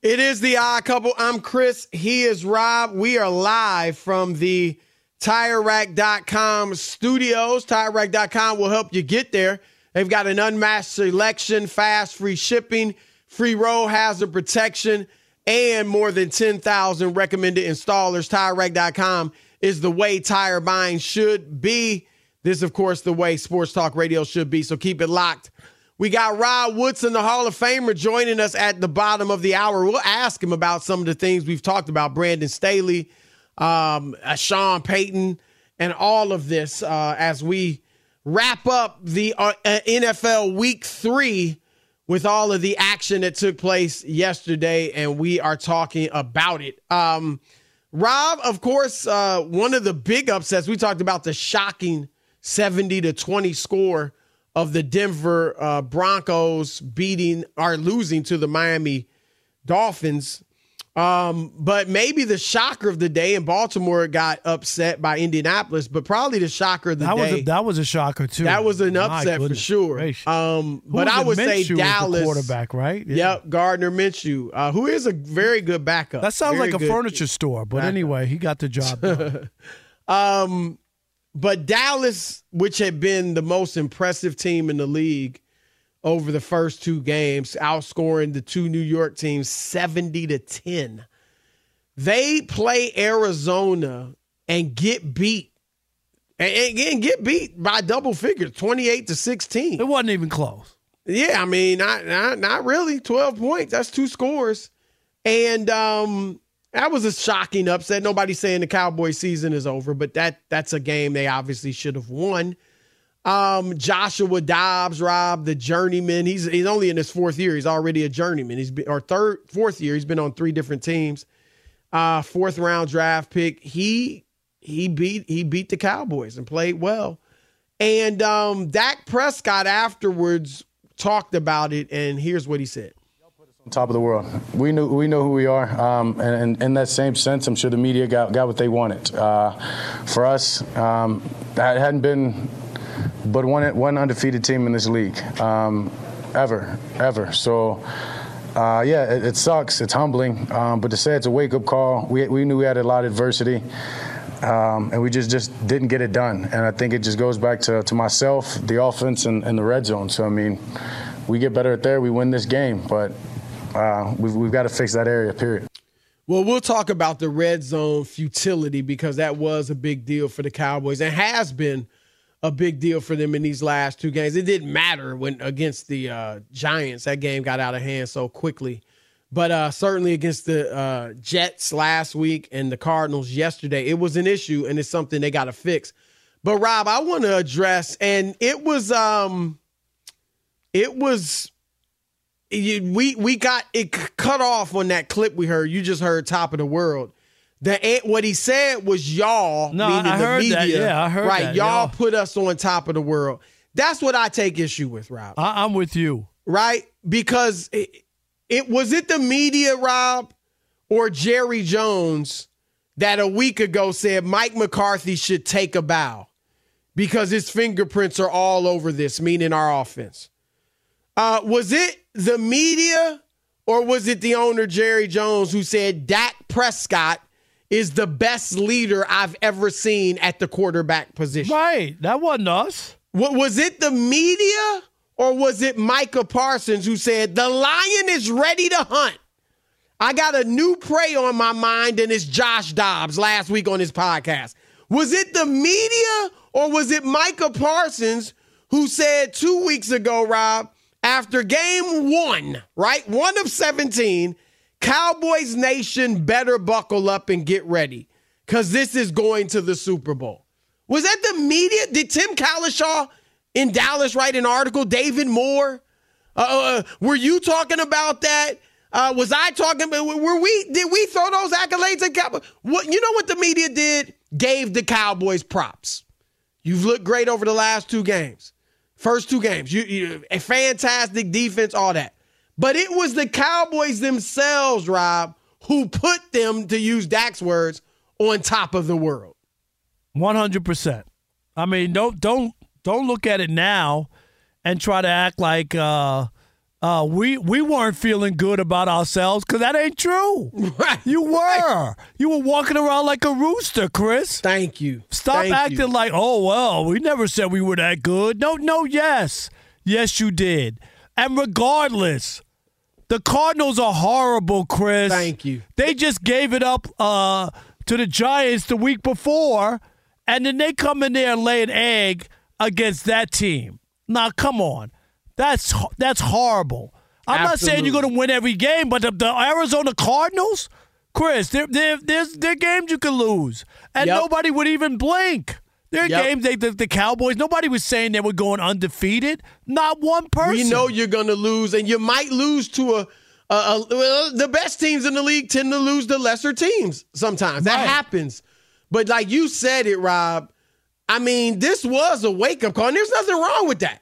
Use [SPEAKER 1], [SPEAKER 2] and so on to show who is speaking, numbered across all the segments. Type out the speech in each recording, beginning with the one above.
[SPEAKER 1] It is the odd couple. I'm Chris. He is Rob. We are live from the TireRack.com studios. TireRack.com will help you get there. They've got an unmatched selection, fast, free shipping, free road hazard protection, and more than 10,000 recommended installers. TireRack.com is the way tire buying should be. This, of course, the way sports talk radio should be. So keep it locked we got Rod Woodson, the Hall of Famer, joining us at the bottom of the hour. We'll ask him about some of the things we've talked about Brandon Staley, um, uh, Sean Payton, and all of this uh, as we wrap up the uh, NFL week three with all of the action that took place yesterday. And we are talking about it. Um, Rob, of course, uh, one of the big upsets, we talked about the shocking 70 to 20 score of the Denver uh, Broncos beating or losing to the Miami Dolphins. Um, but maybe the shocker of the day in Baltimore got upset by Indianapolis, but probably the shocker of the
[SPEAKER 2] that
[SPEAKER 1] day.
[SPEAKER 2] Was a, that was a shocker too.
[SPEAKER 1] That was an upset for sure. Um, but I would say Dallas
[SPEAKER 2] quarterback, right?
[SPEAKER 1] Yeah. Yep, Gardner Minshew, uh, who is a very good backup.
[SPEAKER 2] That sounds
[SPEAKER 1] very
[SPEAKER 2] like a furniture store, but backup. anyway, he got the job done.
[SPEAKER 1] um, but Dallas, which had been the most impressive team in the league over the first two games, outscoring the two New York teams 70 to 10. They play Arizona and get beat. And, and get beat by double figures, 28 to 16.
[SPEAKER 2] It wasn't even close.
[SPEAKER 1] Yeah, I mean, not not, not really. 12 points. That's two scores. And um that was a shocking upset. Nobody's saying the Cowboy season is over, but that that's a game they obviously should have won. Um, Joshua Dobbs, Rob, the journeyman. He's he's only in his fourth year. He's already a journeyman. He's been, or third, fourth year. He's been on three different teams. Uh, fourth round draft pick. He he beat he beat the Cowboys and played well. And um, Dak Prescott afterwards talked about it, and here's what he said
[SPEAKER 3] top of the world. We knew we know who we are, um, and, in that same sense, I'm sure the media got got what they wanted. Uh, for us, um, that hadn't been but one one undefeated team in this league um, ever, ever. So. Uh, yeah, it, it, sucks. It's humbling, um, but to say it's a wake-up call, we, we knew we had a lot of adversity, um, and we just, just didn't get it done. And I think it just goes back to, to myself, the offense, and, and the red zone. So I mean, we get better at there, we win this game. But uh, we've, we've got to fix that area, period.
[SPEAKER 1] Well, we'll talk about the red zone futility because that was a big deal for the Cowboys and has been a big deal for them in these last two games. It didn't matter when against the uh, Giants, that game got out of hand so quickly. But uh, certainly against the uh, Jets last week and the Cardinals yesterday, it was an issue and it's something they got to fix. But Rob, I want to address, and it was, um, it was you, we we got it cut off on that clip we heard. You just heard top of the world. The what he said was y'all,
[SPEAKER 2] No,
[SPEAKER 1] meaning
[SPEAKER 2] I
[SPEAKER 1] the
[SPEAKER 2] heard
[SPEAKER 1] media.
[SPEAKER 2] that. Yeah, I heard
[SPEAKER 1] right,
[SPEAKER 2] that.
[SPEAKER 1] y'all
[SPEAKER 2] Y'all-
[SPEAKER 1] put us on top of the world. That's what I take issue with, Rob.
[SPEAKER 2] I, I'm with you.
[SPEAKER 1] right? Because it, it was it the media, Rob, or Jerry Jones that a week ago said Mike McCarthy should take a bow because his fingerprints are all over this, meaning our offense. Uh, was it the media or was it the owner Jerry Jones who said Dak Prescott is the best leader I've ever seen at the quarterback position?
[SPEAKER 2] Right. That wasn't us.
[SPEAKER 1] Wa- was it the media or was it Micah Parsons who said the lion is ready to hunt? I got a new prey on my mind, and it's Josh Dobbs last week on his podcast. Was it the media or was it Micah Parsons who said two weeks ago, Rob, after game one, right? One of 17, Cowboys Nation better buckle up and get ready because this is going to the Super Bowl. Was that the media? Did Tim Cowlishaw in Dallas write an article? David Moore? Uh, uh, were you talking about that? Uh, was I talking about? Were we? Did we throw those accolades at Cowboys? What you know? What the media did? Gave the Cowboys props. You've looked great over the last two games, first two games. You, you a fantastic defense, all that. But it was the Cowboys themselves, Rob, who put them, to use Dak's words, on top of the world.
[SPEAKER 2] One hundred percent. I mean, don't don't don't look at it now and try to act like uh, uh, we we weren't feeling good about ourselves because that ain't true.
[SPEAKER 1] Right.
[SPEAKER 2] You were. You were walking around like a rooster, Chris.
[SPEAKER 1] Thank you.
[SPEAKER 2] Stop
[SPEAKER 1] Thank
[SPEAKER 2] acting
[SPEAKER 1] you.
[SPEAKER 2] like, oh well, we never said we were that good. No, no, yes, yes, you did. And regardless, the Cardinals are horrible, Chris.
[SPEAKER 1] Thank you.
[SPEAKER 2] They just gave it up uh, to the Giants the week before, and then they come in there and lay an egg against that team. Now, come on, that's that's horrible. I'm not saying you're going to win every game, but the, the Arizona Cardinals, Chris, there there there's there are games you can lose, and
[SPEAKER 1] Yep.
[SPEAKER 2] nobody would even blink. There are
[SPEAKER 1] Yep.
[SPEAKER 2] games they, the, the Cowboys. Nobody was saying they were going undefeated. Not one person.
[SPEAKER 1] We know you're going to lose, and you might lose to a. a, a well, the best teams in the league tend to lose to lesser teams sometimes. That
[SPEAKER 2] Right.
[SPEAKER 1] happens. But like you said it, Rob, I mean, this was a wake up call, and there's nothing wrong with that.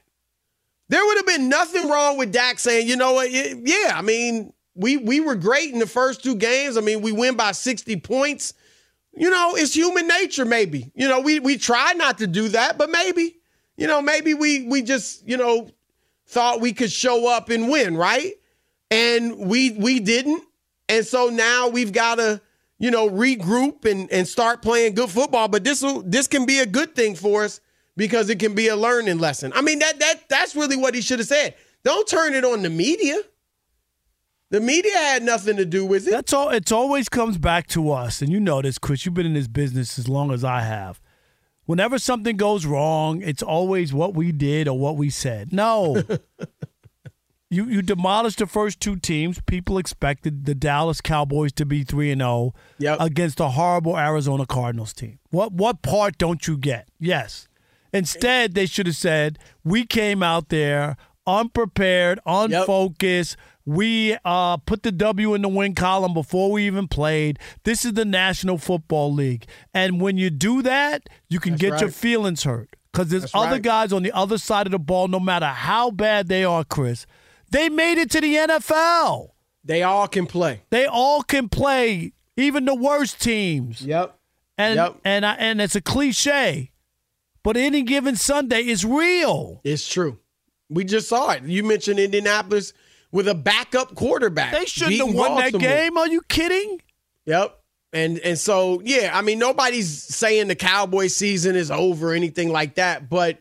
[SPEAKER 1] There would have been nothing wrong with Dak saying, you know what, yeah, I mean, we we were great in the first two games. I mean, we win by 60 points. You know, it's human nature, maybe. You know, we we try not to do that, but maybe, you know, maybe we we just, you know, thought we could show up and win, right? And we we didn't. And so now we've got to, you know, regroup and and start playing good football. But this will this can be a good thing for us because it can be a learning lesson. I mean, that that that's really what he should have said. Don't turn it on the media. The media had nothing to do with it.
[SPEAKER 2] That's all. It always comes back to us, and you know this, Chris. You've been in this business as long as I have. Whenever something goes wrong, it's always what we did or what we said. No. you you demolished the first two teams. People expected the Dallas Cowboys to be three and oh
[SPEAKER 1] zero
[SPEAKER 2] against a horrible Arizona Cardinals team. What what part don't you get? Yes. Instead, they should have said we came out there unprepared, unfocused. We uh, put the W in the win column before we even played. This is the National Football League, and when you do that, you can get your feelings hurt because there's
[SPEAKER 1] That's
[SPEAKER 2] other
[SPEAKER 1] right.
[SPEAKER 2] guys on the other side of the ball. No matter how bad they are, Chris, they made it to the NFL.
[SPEAKER 1] They all can play.
[SPEAKER 2] They all can play, even the worst teams.
[SPEAKER 1] Yep.
[SPEAKER 2] And
[SPEAKER 1] Yep.
[SPEAKER 2] and I, and it's a cliche, but any given Sunday is real.
[SPEAKER 1] It's true. We just saw it. You mentioned Indianapolis with a backup quarterback.
[SPEAKER 2] They shouldn't have won that game. Are you kidding?
[SPEAKER 1] Yep. And and so yeah, I mean nobody's saying the Cowboy season is over or anything like that, but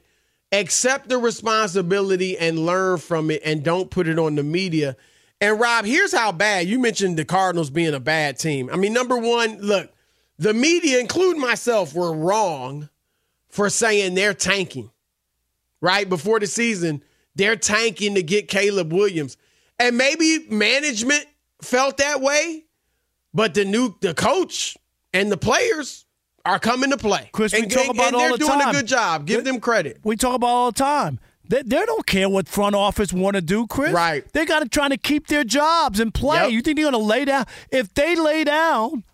[SPEAKER 1] accept the responsibility and learn from it and don't put it on the media. And Rob, here's how bad. You mentioned the Cardinals being a bad team. I mean, number 1, look, the media, including myself, were wrong for saying they're tanking. Right? Before the season, they're tanking to get Caleb Williams. And maybe management felt that way, but the new the coach and the players are coming to play.
[SPEAKER 2] Chris, we talk
[SPEAKER 1] and-
[SPEAKER 2] about
[SPEAKER 1] and
[SPEAKER 2] all
[SPEAKER 1] they're
[SPEAKER 2] the
[SPEAKER 1] doing
[SPEAKER 2] time.
[SPEAKER 1] a good job. Give them credit.
[SPEAKER 2] We talk about all the time. They, they don't care what front office want to do, Chris.
[SPEAKER 1] Right.
[SPEAKER 2] They got to try to keep their jobs and play.
[SPEAKER 1] Yep.
[SPEAKER 2] You think they're going to lay down? If they lay down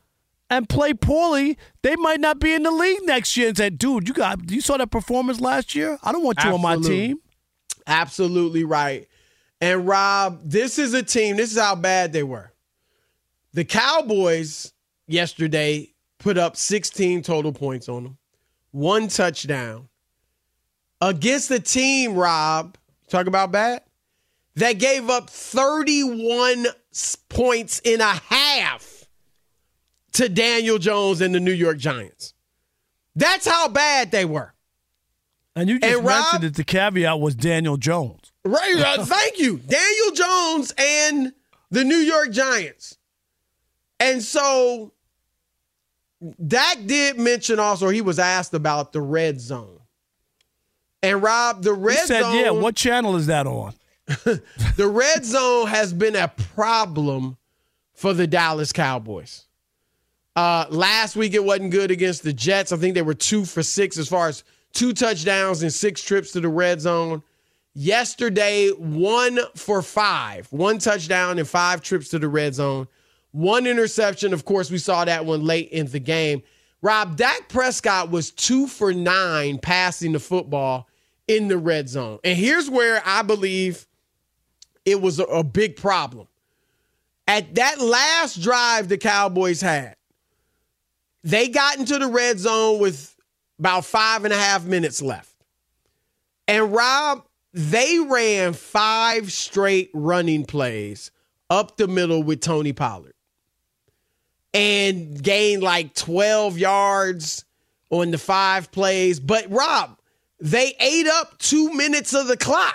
[SPEAKER 2] and play poorly, they might not be in the league next year. And say, dude, you got you saw that performance last year. I don't want you on my team.
[SPEAKER 1] Absolutely right. And Rob, this is a team, this is how bad they were. The Cowboys yesterday put up 16 total points on them, one touchdown. Against the team, Rob, talk about bad, that gave up 31 points in a half to Daniel Jones and the New York Giants. That's how bad they were.
[SPEAKER 2] And you just
[SPEAKER 1] And Rob-
[SPEAKER 2] mentioned that the caveat was Daniel Jones.
[SPEAKER 1] Right. uh, thank you. Daniel Jones and the New York Giants. And so Dak did mention also he was asked about the red zone. And Rob, the
[SPEAKER 2] He
[SPEAKER 1] red
[SPEAKER 2] said,
[SPEAKER 1] zone
[SPEAKER 2] "Yeah, what channel is that on?"
[SPEAKER 1] the red zone has been a problem for the Dallas Cowboys. Uh, last week it wasn't good against the Jets. I think they were two for six as far as two touchdowns and six trips to the red zone. Yesterday, one for five, one touchdown and five trips to the red zone, one interception. Of course, we saw that one late in the game. Rob, Dak Prescott was two for nine passing the football in the red zone. And here's where I believe it was a, a big problem. At that last drive the Cowboys had, they got into the red zone with about five and a half minutes left. And Rob, they ran five straight running plays up the middle with Tony Pollard and gained like 12 yards on the five plays. But Rob, they ate up two minutes of the clock,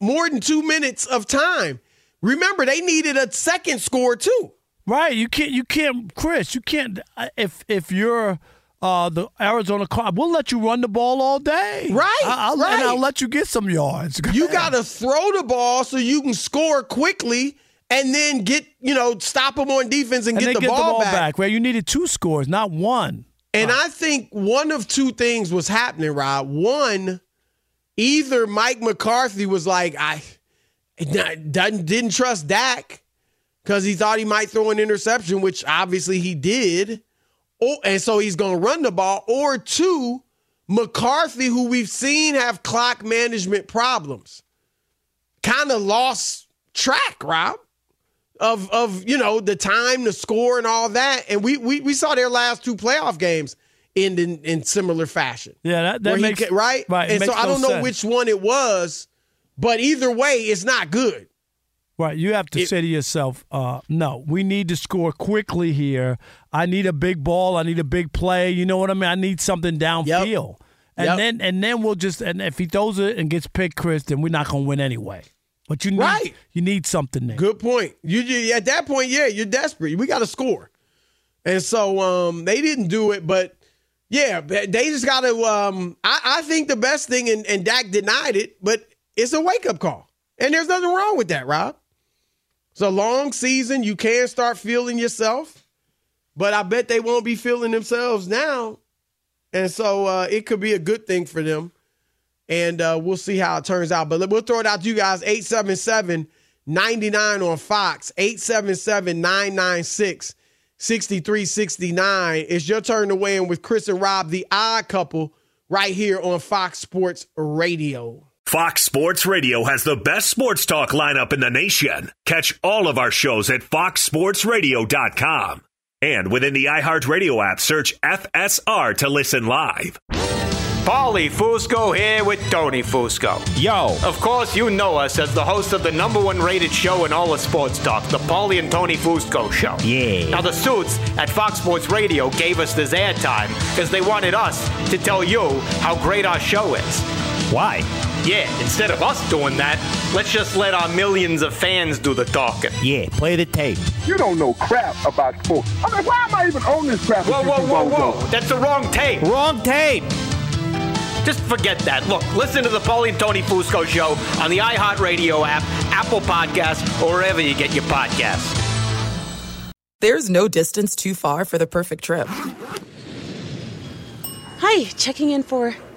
[SPEAKER 1] more than two minutes of time. Remember, they needed a second score too.
[SPEAKER 2] Right. You can't. You can't, Chris. You can't. uh, If if you're uh, the Arizona Car, we'll let you run the ball all day.
[SPEAKER 1] Right,
[SPEAKER 2] I, will
[SPEAKER 1] right.
[SPEAKER 2] And I'll let you get some yards. Go
[SPEAKER 1] You got to throw the ball so you can score quickly and then get, you know, stop them on defense and,
[SPEAKER 2] and
[SPEAKER 1] get, the,
[SPEAKER 2] get
[SPEAKER 1] ball
[SPEAKER 2] the ball
[SPEAKER 1] back.
[SPEAKER 2] back. Where you needed two scores, not one.
[SPEAKER 1] And I think one of two things was happening, Rob. One, either Mike McCarthy was like, I didn't trust Dak because he thought he might throw an interception, which obviously he did. Or, and so he's going to run the ball. Or two, McCarthy, who we've seen have clock management problems, kind of lost track, Rob of of you know the time, the score, and all that. And we we, we saw their last two playoff games end in, in similar fashion.
[SPEAKER 2] Yeah, that, that
[SPEAKER 1] he
[SPEAKER 2] makes
[SPEAKER 1] ca- right,
[SPEAKER 2] Right.
[SPEAKER 1] And so I don't know
[SPEAKER 2] sense.
[SPEAKER 1] which one it was, but either way, it's not good.
[SPEAKER 2] Right. You have to
[SPEAKER 1] It-
[SPEAKER 2] say to yourself, uh, no, we need to score quickly here. I need a big ball. I need a big play. You know what I mean? I need something downfield. And
[SPEAKER 1] Yep.
[SPEAKER 2] then and then we'll just and if he throws it and gets picked, Chris, then we're not gonna win anyway. But you need
[SPEAKER 1] Right.
[SPEAKER 2] you need something there.
[SPEAKER 1] Good point. You, you at that point, yeah, you're desperate. We got to score, and so um, they didn't do it. But yeah, they just got to. Um, I, I think the best thing, and, and Dak denied it, but it's a wake up call, and there's nothing wrong with that, Rob. It's a long season. You can start feeling yourself, but I bet they won't be feeling themselves now, and so uh, it could be a good thing for them and uh, we'll see how it turns out. But we'll throw it out to you guys 877 99 on Fox, 877 996 6369. It's your turn to weigh in with Chris and Rob, the odd couple, right here on Fox Sports Radio.
[SPEAKER 4] Fox Sports Radio has the best sports talk lineup in the nation. Catch all of our shows at foxsportsradio.com. And within the iHeartRadio app, search FSR to listen live.
[SPEAKER 5] Paulie Fusco here with Tony Fusco.
[SPEAKER 6] Yo.
[SPEAKER 5] Of course, you know us as the host of the number one rated show in all of sports talk, the Paulie and Tony Fusco Show.
[SPEAKER 6] Yeah.
[SPEAKER 5] Now, the suits at Fox Sports Radio gave us this airtime because they wanted us to tell you how great our show is.
[SPEAKER 6] Why?
[SPEAKER 5] Yeah, instead of us doing that, let's just let our millions of fans do the talking.
[SPEAKER 6] Yeah, play the tape.
[SPEAKER 7] You don't know crap about sports. I mean, why am I even on this crap?
[SPEAKER 5] Whoa,
[SPEAKER 7] with
[SPEAKER 5] whoa, whoa,
[SPEAKER 7] bozos?
[SPEAKER 5] whoa. That's the wrong tape.
[SPEAKER 6] Wrong tape.
[SPEAKER 5] Just forget that. Look, listen to the Paulie and Tony Fusco show on the iHeartRadio app, Apple Podcasts, or wherever you get your podcasts.
[SPEAKER 8] There's no distance too far for the perfect trip.
[SPEAKER 9] Hi, checking in for.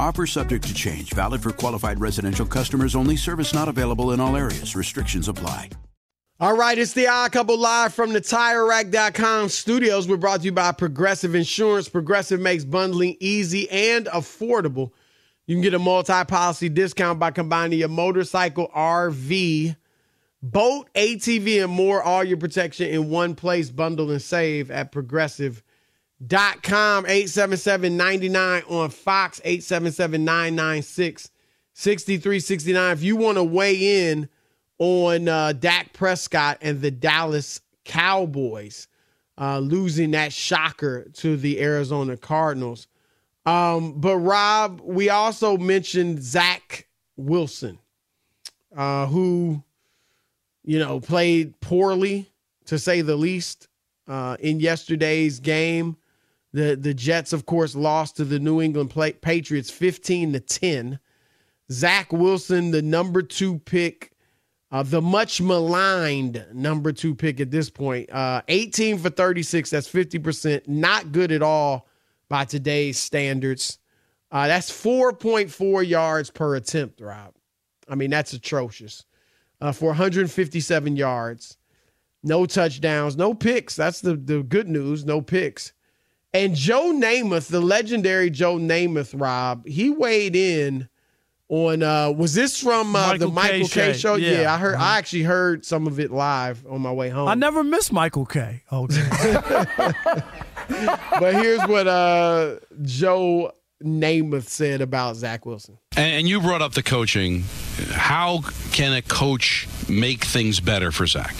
[SPEAKER 10] Offer subject to change, valid for qualified residential customers only, service not available in all areas. Restrictions apply.
[SPEAKER 1] All right, it's the Odd Couple live from the TireRack.com studios. We're brought to you by Progressive Insurance. Progressive makes bundling easy and affordable. You can get a multi-policy discount by combining your motorcycle, RV, boat, ATV, and more. All your protection in one place. Bundle and save at Progressive.com. 877-99 on Fox. 877-996-6369. If you want to weigh in on uh, Dak Prescott and the Dallas Cowboys uh, losing that shocker to the Arizona Cardinals. Um, but Rob, we also mentioned Zach Wilson, uh, who, you know, played poorly to say the least uh, in yesterday's game. The the Jets, of course, lost to the New England Patriots 15 to 10. Zach Wilson, the number two pick uh, the much maligned number two pick at this point. Uh, 18 for 36. That's 50%. Not good at all by today's standards. Uh, that's 4.4 yards per attempt, Rob. I mean, that's atrocious. Uh, for 157 yards, no touchdowns, no picks. That's the, the good news. No picks. And Joe Namath, the legendary Joe Namath, Rob, he weighed in on uh was this from uh, the
[SPEAKER 2] Michael
[SPEAKER 1] Michael
[SPEAKER 2] Kay.
[SPEAKER 1] K, show? Yeah,
[SPEAKER 2] Yeah.
[SPEAKER 1] I heard
[SPEAKER 2] Uh-huh.
[SPEAKER 1] I actually heard some of it live on my way home.
[SPEAKER 2] I never miss Michael Kay. Okay.
[SPEAKER 1] but here's what uh Joe Namath said about Zach Wilson.
[SPEAKER 11] And, and you brought up the coaching. How can a coach make things better for Zach?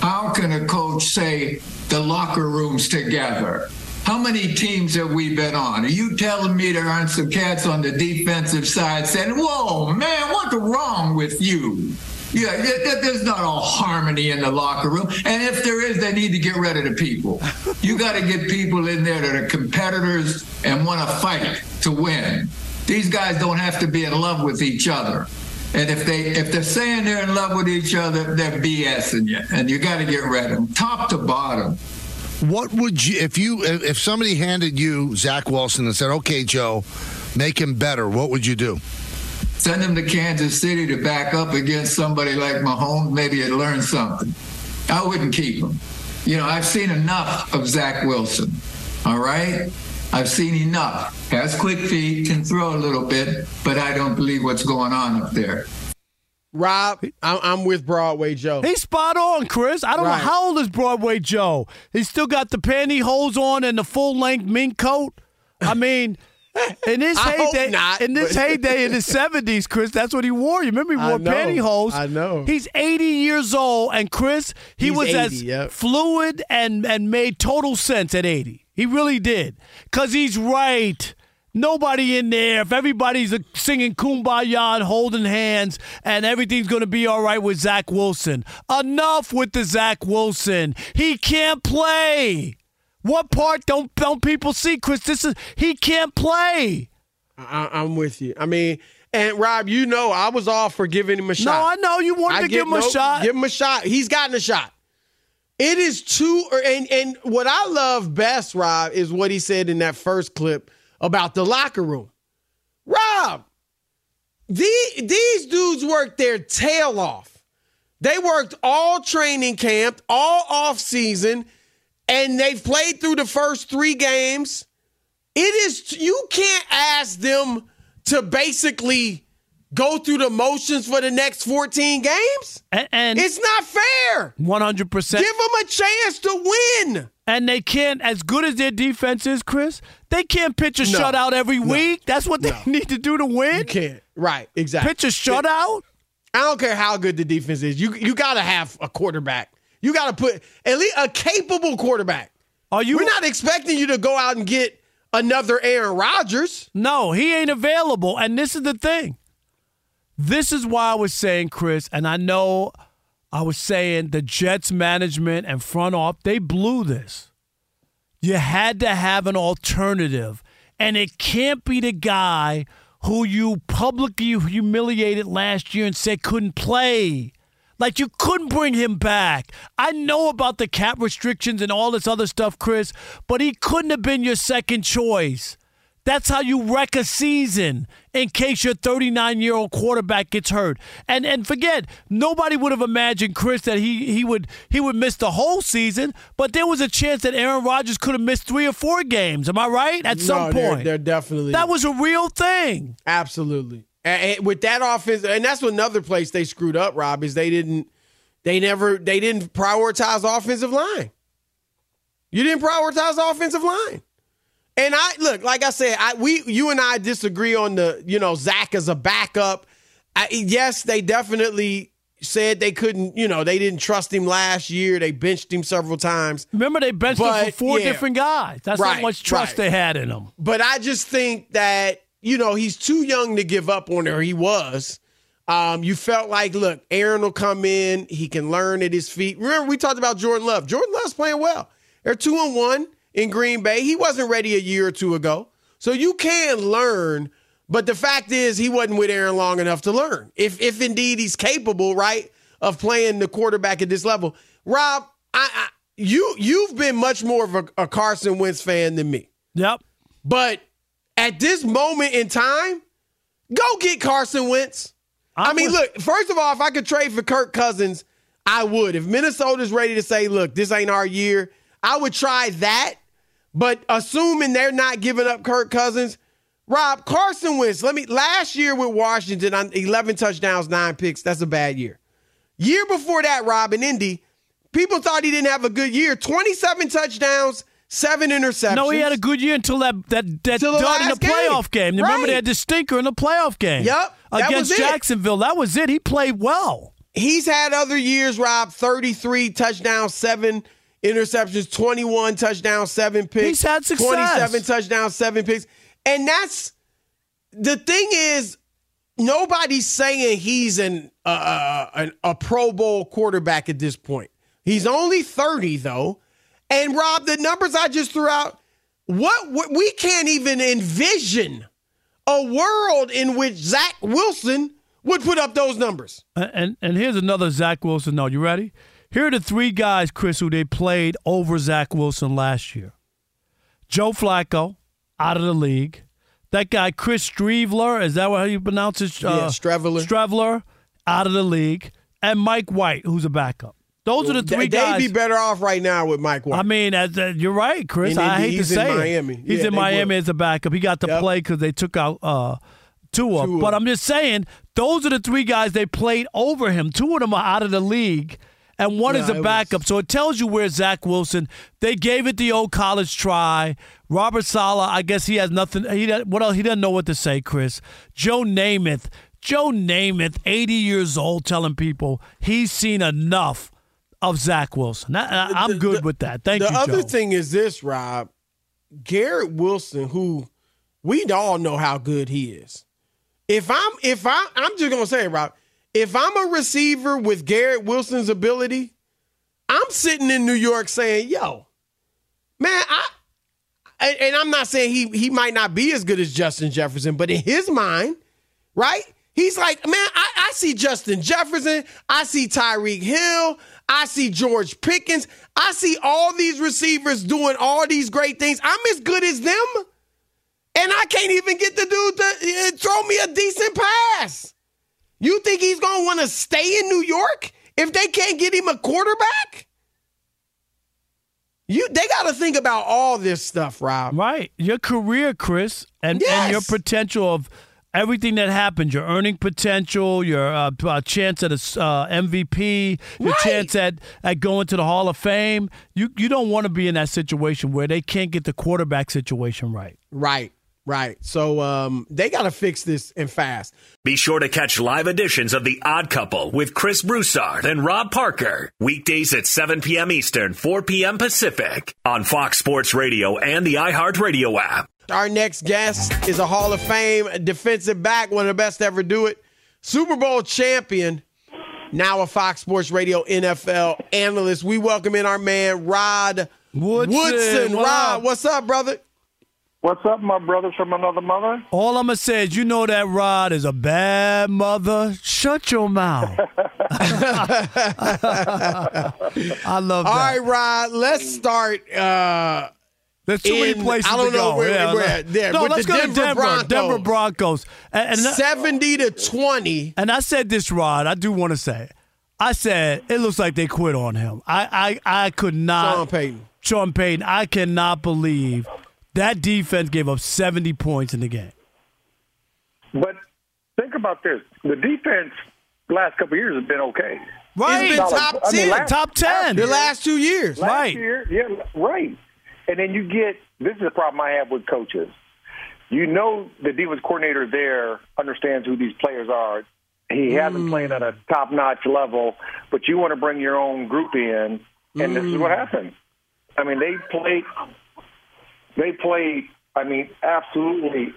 [SPEAKER 12] How can a coach say the locker room's together? How many teams have we been on? Are you telling me there aren't some cats on the defensive side saying, whoa, man, what's wrong with you? Yeah, there- there- there's not all harmony in the locker room. And if there is, they need to get rid of the people. You got to get people in there that are competitors and want to fight to win. These guys don't have to be in love with each other. And if they if they're saying they're in love with each other, they're BSing you, and you got to get rid of them, top to bottom.
[SPEAKER 13] What would you if you if somebody handed you Zach Wilson and said, "Okay, Joe, make him better"? What would you do?
[SPEAKER 12] Send him to Kansas City to back up against somebody like Mahomes. Maybe he'd learn something. I wouldn't keep him. You know, I've seen enough of Zach Wilson. All right, I've seen enough. Has quick feet, can throw a little bit, but I don't believe what's going on up there.
[SPEAKER 1] Rob, I'm, I'm with Broadway Joe.
[SPEAKER 2] He's spot on, Chris. I don't
[SPEAKER 1] Right.
[SPEAKER 2] know how old is Broadway Joe. He's still got the pantyhose on and the full length mink coat. I mean, in his
[SPEAKER 1] I
[SPEAKER 2] heyday,
[SPEAKER 1] not,
[SPEAKER 2] in this heyday in the seventies, Chris, that's what he wore. You remember he
[SPEAKER 1] I
[SPEAKER 2] wore
[SPEAKER 1] know,
[SPEAKER 2] pantyhose.
[SPEAKER 1] I know.
[SPEAKER 2] He's eighty years old, and Chris, he
[SPEAKER 1] He's
[SPEAKER 2] was
[SPEAKER 1] 80,
[SPEAKER 2] as
[SPEAKER 1] yep.
[SPEAKER 2] fluid and and made total sense at eighty. He really did, cause he's right. Nobody in there. If everybody's uh, singing "Kumbaya" and holding hands, and everything's going to be all right with Zach Wilson. Enough with the Zach Wilson. He can't play. What part don't don't people see, Chris? This is he can't play.
[SPEAKER 1] I, I'm with you. I mean, and Rob, you know, I was all for giving him a shot.
[SPEAKER 2] No, I know you wanted
[SPEAKER 1] I
[SPEAKER 2] to give him a shot.
[SPEAKER 1] Give him a shot. He's gotten a shot. It is too, and and what I love best, Rob, is what he said in that first clip about the locker room. Rob, these these dudes worked their tail off. They worked all training camp, all off season, and they've played through the first three games. It is you can't ask them to basically go through the motions for the next 14 games.
[SPEAKER 2] And, and
[SPEAKER 1] it's not fair.
[SPEAKER 2] One hundred percent.
[SPEAKER 1] Give them a chance to win.
[SPEAKER 2] And they can't, as good as their defense is, Chris. They can't pitch a
[SPEAKER 1] No.
[SPEAKER 2] shutout every
[SPEAKER 1] No.
[SPEAKER 2] week. That's what they need to do to win.
[SPEAKER 1] You can't. Right, exactly.
[SPEAKER 2] Pitch a shutout.
[SPEAKER 1] I don't care how good the defense is. You you got to have a quarterback. You got to put at least a capable quarterback.
[SPEAKER 2] Are you?
[SPEAKER 1] We're not expecting you to go out and get another Aaron Rodgers.
[SPEAKER 2] No, he ain't available. And this is the thing. This is why I was saying, Chris, and I know I was saying the Jets management and front office, they blew this. You had to have an alternative. And it can't be the guy who you publicly humiliated last year and said couldn't play. Like you couldn't bring him back. I know about the cap restrictions and all this other stuff, Chris, but he couldn't have been your second choice. That's how you wreck a season in case your 39 year old quarterback gets hurt. And and forget, nobody would have imagined, Chris, that he he would he would miss the whole season, but there was a chance that Aaron Rodgers could have missed three or four games. Am I right? At some
[SPEAKER 1] No, they're-
[SPEAKER 2] point.
[SPEAKER 1] they're definitely
[SPEAKER 2] that was a real thing.
[SPEAKER 1] Absolutely. And with that offense, and that's another place they screwed up, Rob, is they didn't they never they didn't prioritize offensive line. You didn't prioritize offensive line. And I look, like I said, I we you and I disagree on the, you know, Zach as a backup. I, yes, they definitely said they couldn't, you know, they didn't trust him last year. They benched him several times.
[SPEAKER 2] Remember, they benched him for four
[SPEAKER 1] yeah.
[SPEAKER 2] different guys. That's how much trust
[SPEAKER 1] right.
[SPEAKER 2] they had in him.
[SPEAKER 1] But I just think that, you know, he's too young to give up on her. He was. Um, you felt like, look, Aaron will come in, he can learn at his feet. Remember, we talked about Jordan Love. Jordan Love's playing well. They're two and one in Green Bay. He wasn't ready a year or two ago. So you can learn, but the fact is he wasn't with Aaron long enough to learn. If if indeed he's capable, right, of playing the quarterback at this level. Rob, I, I you you've been much more of a, a Carson Wentz fan than me.
[SPEAKER 2] Yep.
[SPEAKER 1] But at this moment in time, go get Carson Wentz. i mean, look, first of all, if I could trade for Kirk Cousins, I would. If Minnesota's ready to say, look, this ain't our year, I would try that. But assuming they're not giving up Kirk Cousins, Rob, Carson Wentz, let me last year with Washington on 11 touchdowns, 9 picks, that's a bad year. Year before that, Rob in Indy, people thought he didn't have a good year. 27 touchdowns, 7 interceptions.
[SPEAKER 2] No, he had a good year until that that that
[SPEAKER 1] the
[SPEAKER 2] dud in the
[SPEAKER 1] last game.
[SPEAKER 2] playoff game. Remember, they had the stinker in the playoff game.
[SPEAKER 1] Yep,
[SPEAKER 2] against. Jacksonville. That was it. He played well.
[SPEAKER 1] He's had other years, Rob, 33 touchdowns, seven interceptions, 21 touchdowns, seven picks.
[SPEAKER 2] He's had success.
[SPEAKER 1] 27 touchdowns, seven picks. And that's the thing is, nobody's saying he's an, uh, uh, an a Pro Bowl quarterback at this point. He's only 30, though. And Rob, the numbers I just threw out, what what- we can't even envision a world in which Zach Wilson would put up those numbers.
[SPEAKER 2] And, and and here's another Zach Wilson note. You ready? Here are the three guys, Chris, who they played over Zach Wilson last year. Joe Flacco, out of the league. That guy, Chris Streveler, is that how you pronounce it?
[SPEAKER 1] Yeah, Streveler.
[SPEAKER 2] Streveler, out of the league. And Mike White, who's a backup. Those are the three
[SPEAKER 1] They'd
[SPEAKER 2] guys.
[SPEAKER 1] be better off right now with Mike White.
[SPEAKER 2] I mean, as, uh, you're right, Chris.
[SPEAKER 1] And
[SPEAKER 2] I hate to say
[SPEAKER 1] Miami.
[SPEAKER 2] it. He's
[SPEAKER 1] Yeah,
[SPEAKER 2] in Miami
[SPEAKER 1] would.
[SPEAKER 2] as a backup. He got to
[SPEAKER 1] Yep.
[SPEAKER 2] play because they took out uh, Tua.
[SPEAKER 1] Tua.
[SPEAKER 2] But I'm just saying, those are the three guys they played over him. Two of them are out of the league. And one
[SPEAKER 1] Yeah,
[SPEAKER 2] is a backup. So it tells you where Zach Wilson. They gave it the old college try. Robert Saleh, I guess he has nothing. He doesn't- what else? He doesn't know what to say. Chris Joe Namath, Joe Namath, eighty years old, telling people he's seen enough of Zach Wilson. I, am good with that. Thank
[SPEAKER 1] the
[SPEAKER 2] you, The
[SPEAKER 1] other
[SPEAKER 2] Joe.
[SPEAKER 1] thing is this, Rob. Garrett Wilson, who we all know how good he is. If I'm if I I'm just gonna say, it, Rob, if I'm a receiver with Garrett Wilson's ability, I'm sitting in New York saying, yo, man, I and, I'm not saying he he might not be as good as Justin Jefferson, but in his mind, right? He's like, man, I, I see Justin Jefferson, I see Tyreek Hill, I see George Pickens, I see all these receivers doing all these great things. I'm as good as them, and I can't even get the dude to uh, throw me a decent pass. You think he's gonna want to stay in New York if they can't get him a quarterback? You they got to think about all this stuff, Rob.
[SPEAKER 2] Right. Your career, Chris, and, and your potential of everything that happened, your earning potential, your uh, uh, chance at a uh, MVP, your chance at, at going to the Hall of Fame. You you don't want to be in that situation where they can't get the quarterback situation right.
[SPEAKER 1] Right, right. So um, they got to fix this and fast.
[SPEAKER 4] Be sure to catch live editions of The Odd Couple with Chris Broussard and Rob Parker. Weekdays at 7 p.m. Eastern, 4 p.m. Pacific on Fox Sports Radio and the iHeartRadio app.
[SPEAKER 1] Our next guest is a Hall of Fame defensive back, one of the best to ever do it. Super Bowl champion, now a Fox Sports Radio NFL analyst. We welcome in our man, Rod
[SPEAKER 2] Woodson.
[SPEAKER 1] Woodson.
[SPEAKER 2] What
[SPEAKER 1] Rod, what's up, brother?
[SPEAKER 14] What's up, my brothers from another mother?
[SPEAKER 2] All I'm gonna say is, you know that Rod is a bad mother. Shut your mouth. I love
[SPEAKER 1] All
[SPEAKER 2] that.
[SPEAKER 1] right, Rod, let's start. Uh,
[SPEAKER 2] There's too many
[SPEAKER 1] in-
[SPEAKER 2] places
[SPEAKER 1] I don't
[SPEAKER 2] to
[SPEAKER 1] know
[SPEAKER 2] go.
[SPEAKER 1] where,
[SPEAKER 2] yeah,
[SPEAKER 1] where-
[SPEAKER 2] let-
[SPEAKER 1] there,
[SPEAKER 2] no,
[SPEAKER 1] with
[SPEAKER 2] let's
[SPEAKER 1] the
[SPEAKER 2] go
[SPEAKER 1] Denver
[SPEAKER 2] to Denver.
[SPEAKER 1] Broncos.
[SPEAKER 2] Denver Broncos. And, and that-
[SPEAKER 1] 70 to 20.
[SPEAKER 2] And I said this, Rod. I do want to say, I said it looks like they quit on him. I, I, I could not.
[SPEAKER 1] Sean Payton.
[SPEAKER 2] Sean Payton. I cannot believe that defense gave up 70 points in the game.
[SPEAKER 14] But think about this: the defense last couple of years has been okay.
[SPEAKER 2] Right.
[SPEAKER 1] It's been top
[SPEAKER 14] I mean,
[SPEAKER 1] 10.
[SPEAKER 14] last-
[SPEAKER 2] Top 10.
[SPEAKER 1] the last two years.
[SPEAKER 14] Last
[SPEAKER 2] Right.
[SPEAKER 14] year, yeah, right. And then you get this is the problem I have with coaches. You know the defense coordinator there understands who these players are. He hasn't played at a mm. top notch level, but you want to bring your own group in, and this is what mm. happened. I mean, they played. They played. I mean, absolutely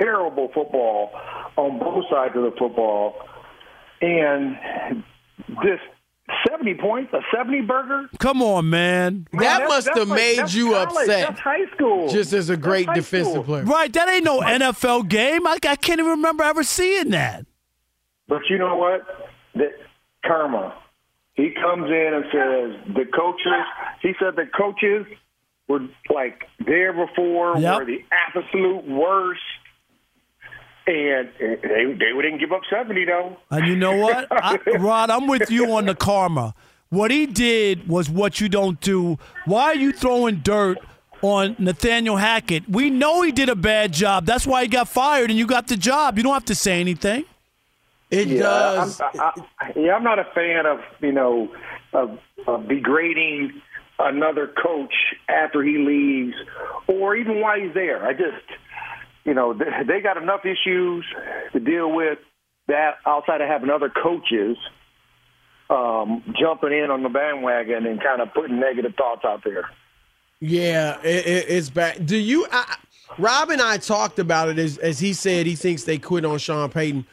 [SPEAKER 14] terrible football on both sides of the football, and this seventy points, a seventy burger.
[SPEAKER 2] Come on, man.
[SPEAKER 14] Man,
[SPEAKER 1] That
[SPEAKER 14] that's-
[SPEAKER 1] must have
[SPEAKER 14] like-
[SPEAKER 1] made
[SPEAKER 14] that's
[SPEAKER 1] you
[SPEAKER 14] college.
[SPEAKER 1] upset.
[SPEAKER 14] That's high school.
[SPEAKER 1] Just as a great defensive
[SPEAKER 14] school.
[SPEAKER 1] player.
[SPEAKER 2] Right. That ain't no NFL game. I, I can't even remember ever seeing that.
[SPEAKER 14] But you know what? That karma. He comes in and says the coaches. He said the coaches were like there before
[SPEAKER 2] Yep.
[SPEAKER 14] were the absolute worst, and they they didn't give up seventy though.
[SPEAKER 2] And you know what, I, Rod? I'm with you on the karma. What he did was what you don't do. Why are you throwing dirt on Nathaniel Hackett? We know he did a bad job. That's why he got fired, and you got the job. You don't have to say anything.
[SPEAKER 1] It
[SPEAKER 14] yeah,
[SPEAKER 1] does.
[SPEAKER 14] I'm, I, I, yeah, I'm not a fan of you know of, of degrading another coach after he leaves, or even while he's there. I just, you know, they, got enough issues to deal with that outside of having other coaches um, jumping in on the bandwagon and kind of putting negative thoughts out there.
[SPEAKER 1] Yeah, it, it, it's bad. Do you? I, Rob and I talked about it as, as he said he thinks they quit on Sean Payton.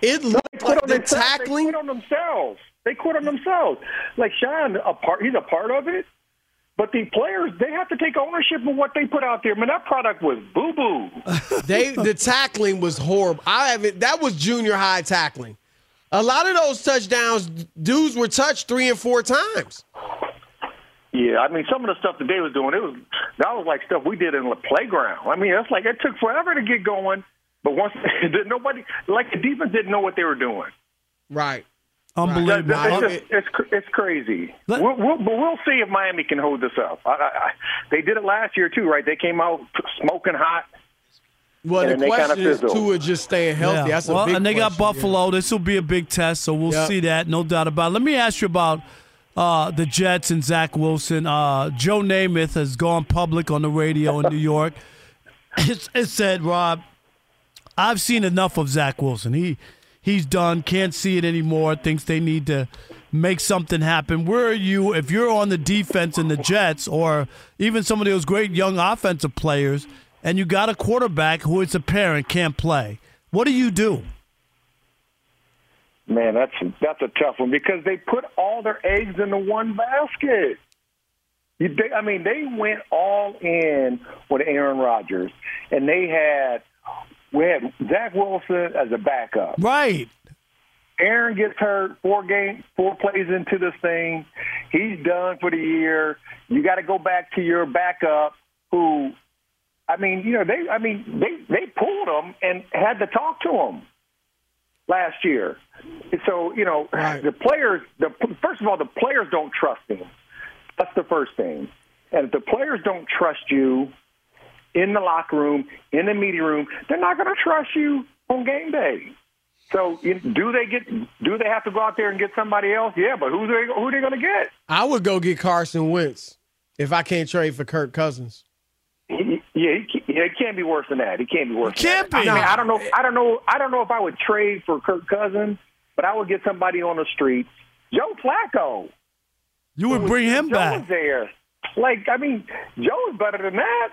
[SPEAKER 1] It looked
[SPEAKER 14] quit
[SPEAKER 1] like the tackling.
[SPEAKER 14] They quit on themselves. They quit on themselves. Like Sean, a part, he's a part of it. But the players, they have to take ownership of what they put out there. Man, that product was boo boo.
[SPEAKER 1] They the tackling was horrible. I haven't. That was junior high tackling. A lot of those touchdowns, dudes were touched three and four times.
[SPEAKER 14] Yeah, I mean, some of the stuff that they was doing, it was that was like stuff we did in the playground. I mean, it's like it took forever to get going, but once nobody, like the defense, didn't know what they were doing.
[SPEAKER 1] Right.
[SPEAKER 2] Unbelievable.
[SPEAKER 14] That- It's, just, it's it's crazy. We'll, we'll, but we'll see if Miami can hold this up. I, I, I, they did it last year too, right? They came out smoking hot.
[SPEAKER 1] Well, the
[SPEAKER 14] they kinda
[SPEAKER 1] question is
[SPEAKER 14] fizzled.
[SPEAKER 1] Tua just staying healthy.
[SPEAKER 2] Yeah.
[SPEAKER 1] That's a
[SPEAKER 2] well,
[SPEAKER 1] big
[SPEAKER 2] and they got
[SPEAKER 1] question, yeah.
[SPEAKER 2] Buffalo. This will be a big test, so we'll
[SPEAKER 1] Yep.
[SPEAKER 2] see that, no doubt about it. Let me ask you about uh, the Jets and Zach Wilson. Uh, Joe Namath has gone public on the radio in New York. It, it said, Rob, I've seen enough of Zach Wilson. He he's done. Can't see it anymore. Thinks they need to make something happen. Where are you if you're on the defense in the Jets or even some of those great young offensive players and you got a quarterback who it's apparent can't play? What do you do?
[SPEAKER 14] Man, that's that's a tough one because they put all their eggs in the one basket. They, I mean, they went all in with Aaron Rodgers, and they had we had Zach Wilson as a backup.
[SPEAKER 2] Right.
[SPEAKER 14] Aaron gets hurt four games, four plays into this thing. He's done for the year. You got to go back to your backup, who, I mean, you know, they, I mean, they they pulled him and had to talk to him last year. So you know, right. the players. The first of all, the players don't trust him. That's the first thing. And if the players don't trust you in the locker room, in the media room, they're not going to trust you on game day. So do they get? Do they have to go out there and get somebody else? Yeah, but who they who are they going to get?
[SPEAKER 1] I would go get Carson Wentz if I can't trade for Kirk Cousins.
[SPEAKER 14] He, yeah, he, yeah, it can't be worse than that. It can't be worse. It
[SPEAKER 2] can't
[SPEAKER 14] be.
[SPEAKER 2] I,
[SPEAKER 14] mean, I don't know. I don't know. I don't know if I would trade for Kirk Cousins, but I would get somebody on the street. Joe Flacco.
[SPEAKER 2] You would bring him
[SPEAKER 14] Joe
[SPEAKER 2] back.
[SPEAKER 14] Was there. Like I mean, Joe is better than that.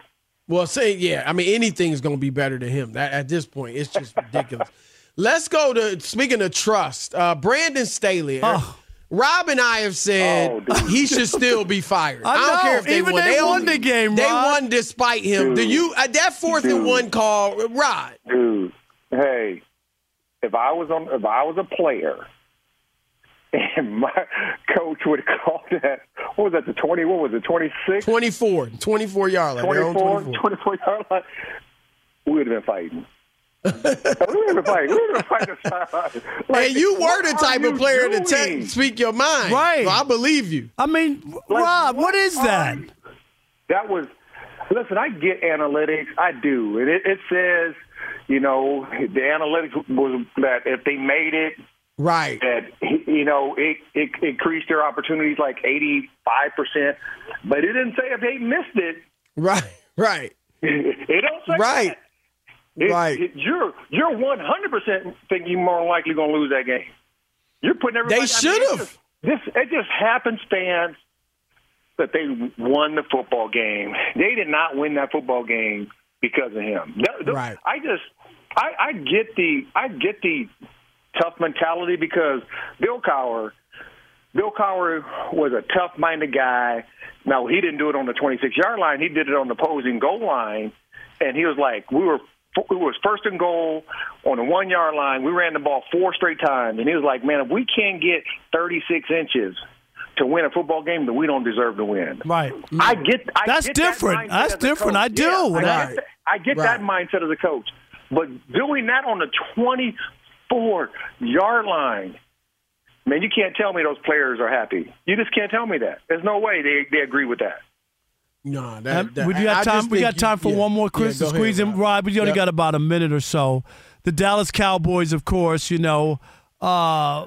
[SPEAKER 1] Well, say yeah. I mean, anything's going to be better than him. That, at this point, it's just ridiculous. Let's go to speaking of trust. Uh, Brandon Staley.
[SPEAKER 2] Oh.
[SPEAKER 1] Rob and I have said
[SPEAKER 14] Oh,
[SPEAKER 1] he should still be fired.
[SPEAKER 2] I
[SPEAKER 1] don't
[SPEAKER 2] know.
[SPEAKER 1] care if they
[SPEAKER 2] Even
[SPEAKER 1] won.
[SPEAKER 2] they won the game,
[SPEAKER 1] They
[SPEAKER 2] Rod.
[SPEAKER 1] won despite him. Do you uh, that fourth and one call, Rod?
[SPEAKER 14] Dude, hey, if I was on, if I was a player, and my coach would have called that, what was that? The twenty? What was it? Twenty six?
[SPEAKER 1] 24, 24 yard line. They're on
[SPEAKER 14] 24,
[SPEAKER 1] 24.
[SPEAKER 14] 24 yard line. We would have been fighting. we would have been fighting. We would have been fighting. Like,
[SPEAKER 1] and you were the type of player to
[SPEAKER 14] doing?
[SPEAKER 1] te- speak your mind.
[SPEAKER 2] Right.
[SPEAKER 1] So I believe you.
[SPEAKER 2] I mean, Rob, what is that?
[SPEAKER 14] you- That was. Listen, I get analytics. I do, and it, it says, you know, the analytics was that if they made it,
[SPEAKER 1] Right.
[SPEAKER 14] that you know it, it increased their opportunities like eighty five percent, but it didn't say if they missed it.
[SPEAKER 1] Right. Right.
[SPEAKER 14] It don't say
[SPEAKER 1] Right.
[SPEAKER 14] that. It-
[SPEAKER 1] Right.
[SPEAKER 14] it- you're you're one hundred percent think you're more likely going to lose that game. You're putting everybody.
[SPEAKER 1] They
[SPEAKER 14] it's just- This it just happenstance that they won the football game. They did not win that football game because of him. The- the-
[SPEAKER 1] Right.
[SPEAKER 14] I just I, I get the I get the tough mentality because Bill Cowher Bill Cowher was a tough minded guy. Now he didn't do it on the twenty six yard line, he did it on the opposing goal line and he was like we were it was first and goal on the one yard line. We ran the ball four straight times, and he was like, "Man, if we can't get 36 inches to win a football game, then we don't deserve to win."
[SPEAKER 2] Right.
[SPEAKER 14] I get. I
[SPEAKER 2] That's
[SPEAKER 14] get
[SPEAKER 2] different.
[SPEAKER 14] That
[SPEAKER 2] That's different. I do.
[SPEAKER 14] Yeah, I
[SPEAKER 2] Right.
[SPEAKER 14] get, that, I get that mindset as a coach, but doing that on the 24 yard line, man, you can't tell me those players are happy. You just can't tell me that. There's no way they they agree with that.
[SPEAKER 1] No,
[SPEAKER 2] Um, would you got time? We got time for one more, Chris, to squeeze in. Rob, we only
[SPEAKER 1] Yep.
[SPEAKER 2] got about a minute or so. The Dallas Cowboys, of course, you know, uh,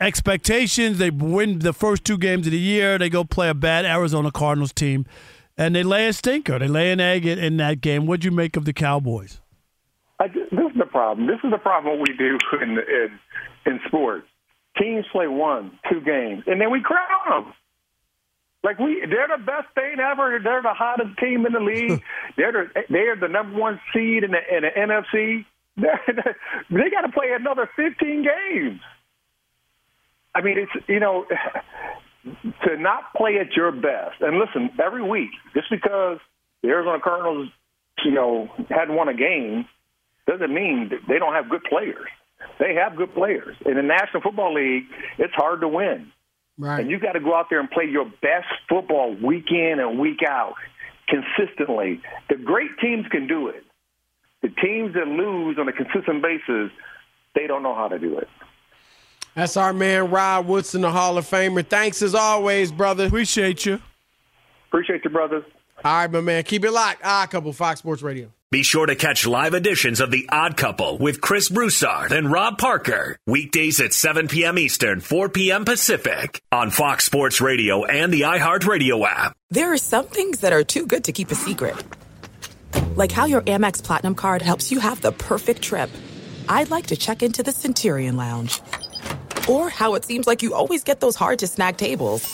[SPEAKER 2] expectations. They win the first two games of the year. They go play a bad Arizona Cardinals team, and they lay a stinker. They lay an egg in, in that game. What'd you make of the Cowboys?
[SPEAKER 14] I, this is the problem. This is the problem we do in in, in sports. Teams play one, two games, and then we crown them. Like we, they're the best thing ever. They're the hottest team in the league. they're the, they're the number one seed in the in the NFC. They're, they got to play another fifteen games. I mean, it's you know to not play at your best. And listen, every week, just because the Arizona Cardinals, you know, hadn't won a game, doesn't mean that they don't have good players. They have good players. In the National Football League, it's hard to win.
[SPEAKER 1] Right.
[SPEAKER 14] And you got to go out there and play your best football week in and week out consistently. The great teams can do it. The teams that lose on a consistent basis, they don't know how to do it.
[SPEAKER 1] That's our man Rod Woodson, the Hall of Famer. Thanks as always, brother.
[SPEAKER 2] Appreciate you.
[SPEAKER 14] Appreciate you, brothers.
[SPEAKER 1] All right, my man. Keep it locked. Ah, couple Fox Sports Radio.
[SPEAKER 4] Be sure to catch live editions of The Odd Couple with Chris Broussard and Rob Parker. Weekdays at 7 p.m. Eastern, 4 p.m. Pacific on Fox Sports Radio and the iHeartRadio app.
[SPEAKER 8] There are some things that are too good to keep a secret. Like how your Amex Platinum card helps you have the perfect trip. I'd like to check into the Centurion Lounge. Or how it seems like you always get those hard to snag tables.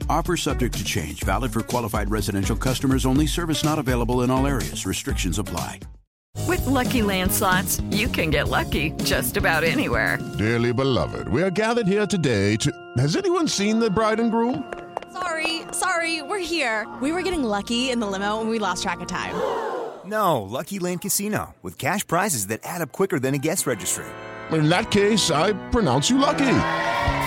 [SPEAKER 10] Offer subject to change, valid for qualified residential customers only, service not available in all areas. Restrictions apply.
[SPEAKER 15] With Lucky Land slots, you can get lucky just about anywhere.
[SPEAKER 7] Dearly beloved, we are gathered here today to. Has anyone seen the bride and groom?
[SPEAKER 16] Sorry, sorry, we're here. We were getting lucky in the limo and we lost track of time.
[SPEAKER 17] No, Lucky Land Casino, with cash prizes that add up quicker than a guest registry.
[SPEAKER 7] In that case, I pronounce you lucky.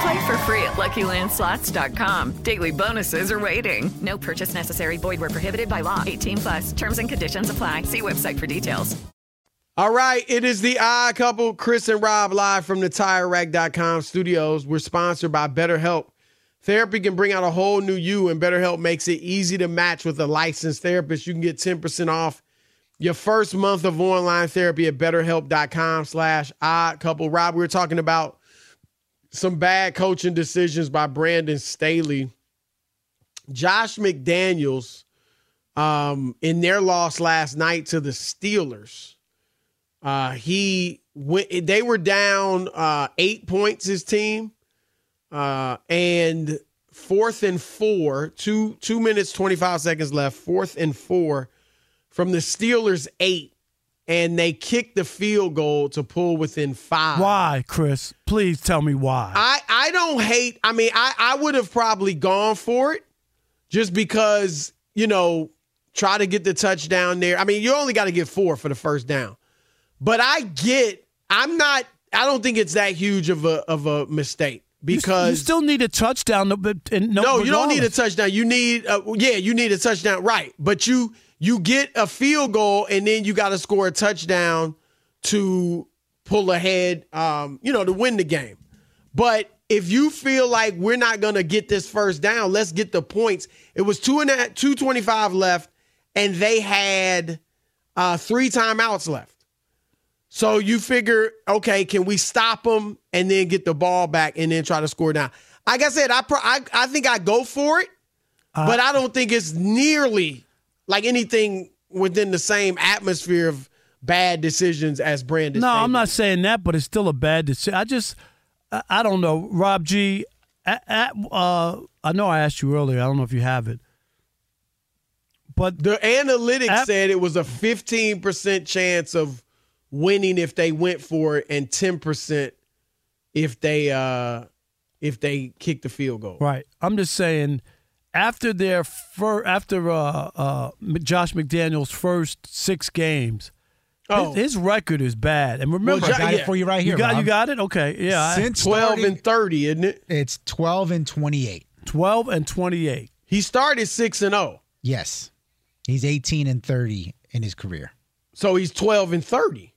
[SPEAKER 15] Play for free at LuckyLandSlots.com. Daily bonuses are waiting. No purchase necessary. Void were prohibited by law. 18 plus. Terms and conditions apply. See website for details.
[SPEAKER 1] All right, it is the odd couple, Chris and Rob, live from the TireRack.com studios. We're sponsored by BetterHelp. Therapy can bring out a whole new you, and BetterHelp makes it easy to match with a licensed therapist. You can get 10% off your first month of online therapy at betterhelp.com slash odd couple. Rob, we were talking about some bad coaching decisions by Brandon Staley. Josh McDaniels, um, in their loss last night to the Steelers, uh, he went, they were down uh, eight points, his team, uh, and fourth and four, two two minutes, 25 seconds left, fourth and four from the Steelers eight, and they kicked the field goal to pull within five.
[SPEAKER 2] Why, Chris? Please tell me why.
[SPEAKER 1] I, I don't hate. I mean, I, I would have probably gone for it just because, you know, try to get the touchdown there. I mean, you only got to get four for the first down. But I get, I'm not, I don't think it's that huge of a of a mistake because
[SPEAKER 2] you, you still need a touchdown. But no,
[SPEAKER 1] no you don't need a touchdown. You need, a, yeah, you need a touchdown, right? But you you get a field goal and then you got to score a touchdown to pull ahead, um, you know, to win the game. But if you feel like we're not going to get this first down, let's get the points. It was two and a, two twenty five left, and they had uh, three timeouts left. So you figure, okay, can we stop them and then get the ball back and then try to score down? Like I said, I pro- I, I think I go for it, uh, but I don't think it's nearly like anything within the same atmosphere of bad decisions as Brandon.
[SPEAKER 2] No. I'm not saying that, but it's still a bad decision. I just, I, I don't know, Rob G. At, at, uh, I know I asked you earlier. I don't know if you have it, but
[SPEAKER 1] the analytics at, said it was a 15 percent chance of winning if they went for it, and 10 percent if they uh if they kick the field goal.
[SPEAKER 2] Right. I'm just saying after their fir- after uh, uh, Josh McDaniels' first six games, oh. his, his record is bad. And remember,
[SPEAKER 18] well, I got yeah. it for you right here.
[SPEAKER 2] You got
[SPEAKER 18] Rob.
[SPEAKER 2] you got it. Okay, yeah.
[SPEAKER 1] Since twelve starting, and thirty, isn't it?
[SPEAKER 18] It's twelve and twenty-eight.
[SPEAKER 2] Twelve and twenty-eight.
[SPEAKER 1] He started six and zero.
[SPEAKER 18] Yes, he's eighteen and thirty in his career.
[SPEAKER 1] So he's twelve and thirty.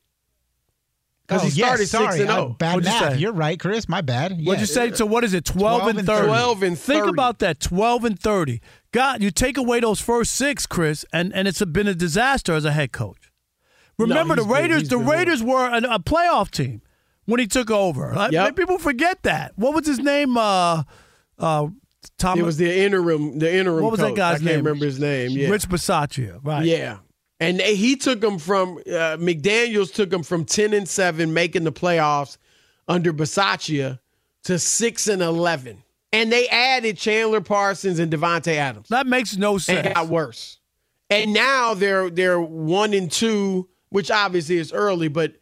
[SPEAKER 1] Because
[SPEAKER 18] oh,
[SPEAKER 1] he started
[SPEAKER 18] yes, sorry.
[SPEAKER 1] six and
[SPEAKER 18] Uh,
[SPEAKER 1] zero.
[SPEAKER 18] bad
[SPEAKER 2] What'd you
[SPEAKER 18] math.
[SPEAKER 2] say?
[SPEAKER 18] You're right, Chris. My bad.
[SPEAKER 2] What'd you say? So what is it? Twelve,
[SPEAKER 18] 12
[SPEAKER 2] and thirty.
[SPEAKER 1] 12 and
[SPEAKER 2] Think about that. Twelve and thirty. God, you take away those first six, Chris, and and it's been a disaster as a head coach. Remember
[SPEAKER 1] he's
[SPEAKER 2] the Raiders.
[SPEAKER 1] he's
[SPEAKER 2] the
[SPEAKER 1] been
[SPEAKER 2] Raiders were a, a playoff team when he took over. Uh,
[SPEAKER 1] Yep.
[SPEAKER 2] People forget that. What was his name? Uh, uh, Tom.
[SPEAKER 1] It was the interim. The interim.
[SPEAKER 2] What was that
[SPEAKER 1] coach.
[SPEAKER 2] guy's
[SPEAKER 1] I can't
[SPEAKER 2] name?
[SPEAKER 1] remember his name. Yeah.
[SPEAKER 2] Rich Bisaccia. Right.
[SPEAKER 1] Yeah. And they- he took them from uh, McDaniels took them from ten and seven, making the playoffs under Bisaccia to six and eleven. And they added Chandler Parsons and Davante Adams.
[SPEAKER 2] That makes no sense.
[SPEAKER 1] it got worse. And now they're they're one and two. which obviously is early. But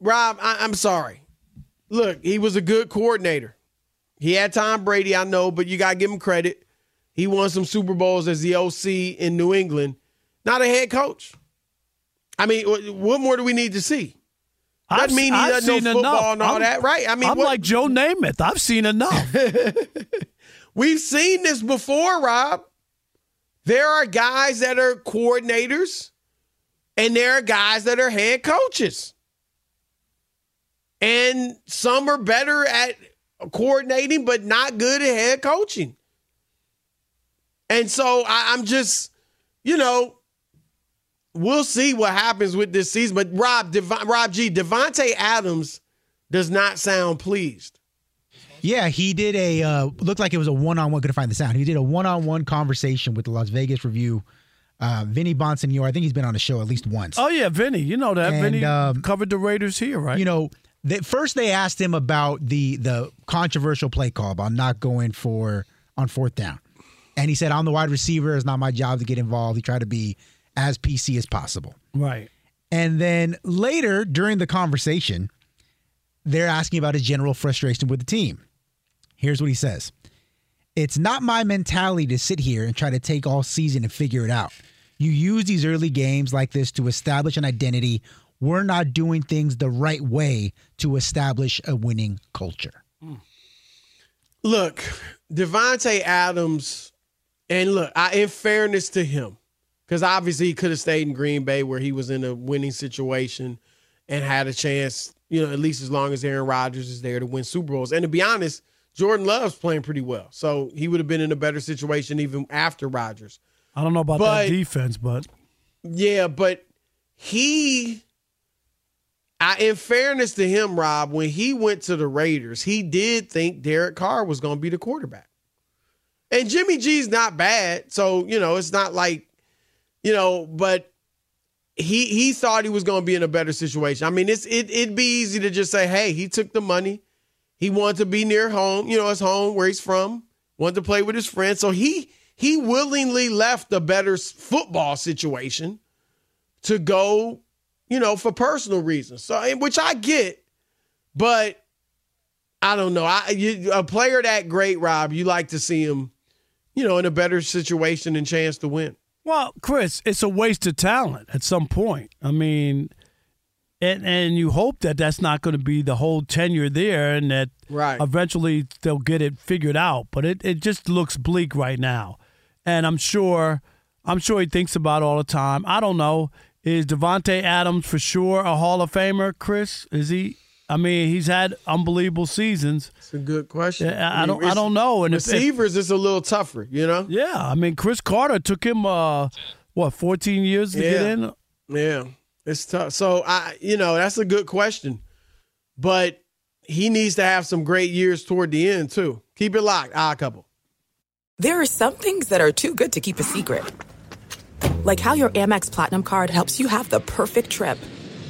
[SPEAKER 1] Rob, I, I'm sorry. Look, he was a good coordinator. He had Tom Brady, I know, but you got to give him credit. He won some Super Bowls as the OC in New England, not a head coach. I mean, what more do we need to see?
[SPEAKER 2] I've,
[SPEAKER 1] mean he
[SPEAKER 2] I've
[SPEAKER 1] doesn't know
[SPEAKER 2] seen
[SPEAKER 1] football
[SPEAKER 2] enough.
[SPEAKER 1] and all
[SPEAKER 2] I'm,
[SPEAKER 1] that, right? I mean,
[SPEAKER 2] I'm
[SPEAKER 1] what-
[SPEAKER 2] like Joe Namath. I've seen enough.
[SPEAKER 1] We've seen this before, Rob. There are guys that are coordinators, and there are guys that are head coaches. And some are better at coordinating, but not good at head coaching. And so I, I'm just, you know, we'll see what happens with this season. But Rob, Dev- Rob G, Davante Adams does not sound pleased.
[SPEAKER 18] Yeah, he did a uh, looked like it was a one on one. Couldn't find the sound. He did a one on one conversation with the Las Vegas Review. Uh, Vinny Bonsignore, I think he's been on the show at least once.
[SPEAKER 2] oh yeah, Vinny. You know that
[SPEAKER 18] And,
[SPEAKER 2] Vinny
[SPEAKER 18] um,
[SPEAKER 2] covered the Raiders here, right?
[SPEAKER 18] You know, they, first they asked him about the the controversial play call about not going for on fourth down, and he said, "I'm the wide receiver. It's not my job to get involved." He tried to be as PC as possible.
[SPEAKER 2] right.
[SPEAKER 18] And then later during the conversation, they're asking about his general frustration with the team. Here's what he says It's not my mentality to sit here and try to take all season and figure it out. You use these early games like this to establish an identity. We're not doing things the right way to establish a winning culture.
[SPEAKER 1] Look, Davante Adams, and look, I, in fairness to him, because obviously he could have stayed in Green Bay where he was in a winning situation and had a chance, you know, at least as long as Aaron Rodgers is there to win Super Bowls. And to be honest, Jordan Love's playing pretty well. So he would have been in a better situation even after Rodgers.
[SPEAKER 2] I don't know about
[SPEAKER 1] But-
[SPEAKER 2] that defense, but
[SPEAKER 1] Yeah, but he, I, in fairness to him, Rob, when he went to the Raiders, he did think Derek Carr was going to be the quarterback. And Jimmy G's not bad, so you know it's not like, you know, but he he thought he was going to be in a better situation. I mean, it's it it'd be easy to just say, hey, he took the money, he wanted to be near home, you know, his home where he's from, wanted to play with his friends, so he he willingly left a better football situation to go, you know, for personal reasons. So, which I get, but I don't know. I you, a player that great, Rob, you like to see him, you know, in a better situation and chance to win.
[SPEAKER 2] Well, Chris, it's a waste of talent at some point. I mean, and and you hope that that's not going to be the whole tenure there, and that
[SPEAKER 1] Right.
[SPEAKER 2] eventually they'll get it figured out. But it, it just looks bleak right now, and I'm sure I'm sure he thinks about it all the time. I don't know. Is Davante Adams for sure a Hall of Famer? Chris, is he? I mean, he's had unbelievable seasons.
[SPEAKER 1] It's a good question.
[SPEAKER 2] I, I don't. I don't know. And if- if,
[SPEAKER 1] receivers is a little tougher, you know.
[SPEAKER 2] yeah, I mean, Cris Carter took him uh, what 14 years to get in.
[SPEAKER 1] Yeah, it's tough. So I, you know, that's a good question, but he needs to have some great years toward the end too. Keep it locked. Ah, couple.
[SPEAKER 8] There are some things that are too good to keep a secret. Like how your Amex Platinum card helps you have the perfect trip.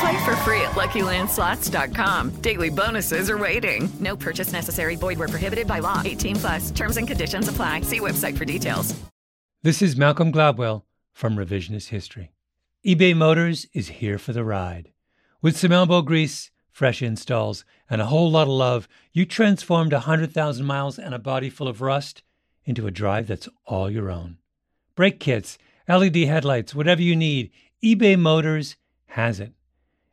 [SPEAKER 15] Play for free at LuckyLandSlots.com. Daily bonuses are waiting. No purchase necessary. Void where prohibited by law. 18 plus. Terms and conditions apply. See website for details.
[SPEAKER 19] This is Malcolm Gladwell from Revisionist History. eBay Motors is here for the ride. With some elbow grease, fresh installs, and a whole lot of love, you transformed 100,000 miles and a body full of rust into a drive that's all your own. Brake kits, LED headlights, whatever you need, eBay Motors has it.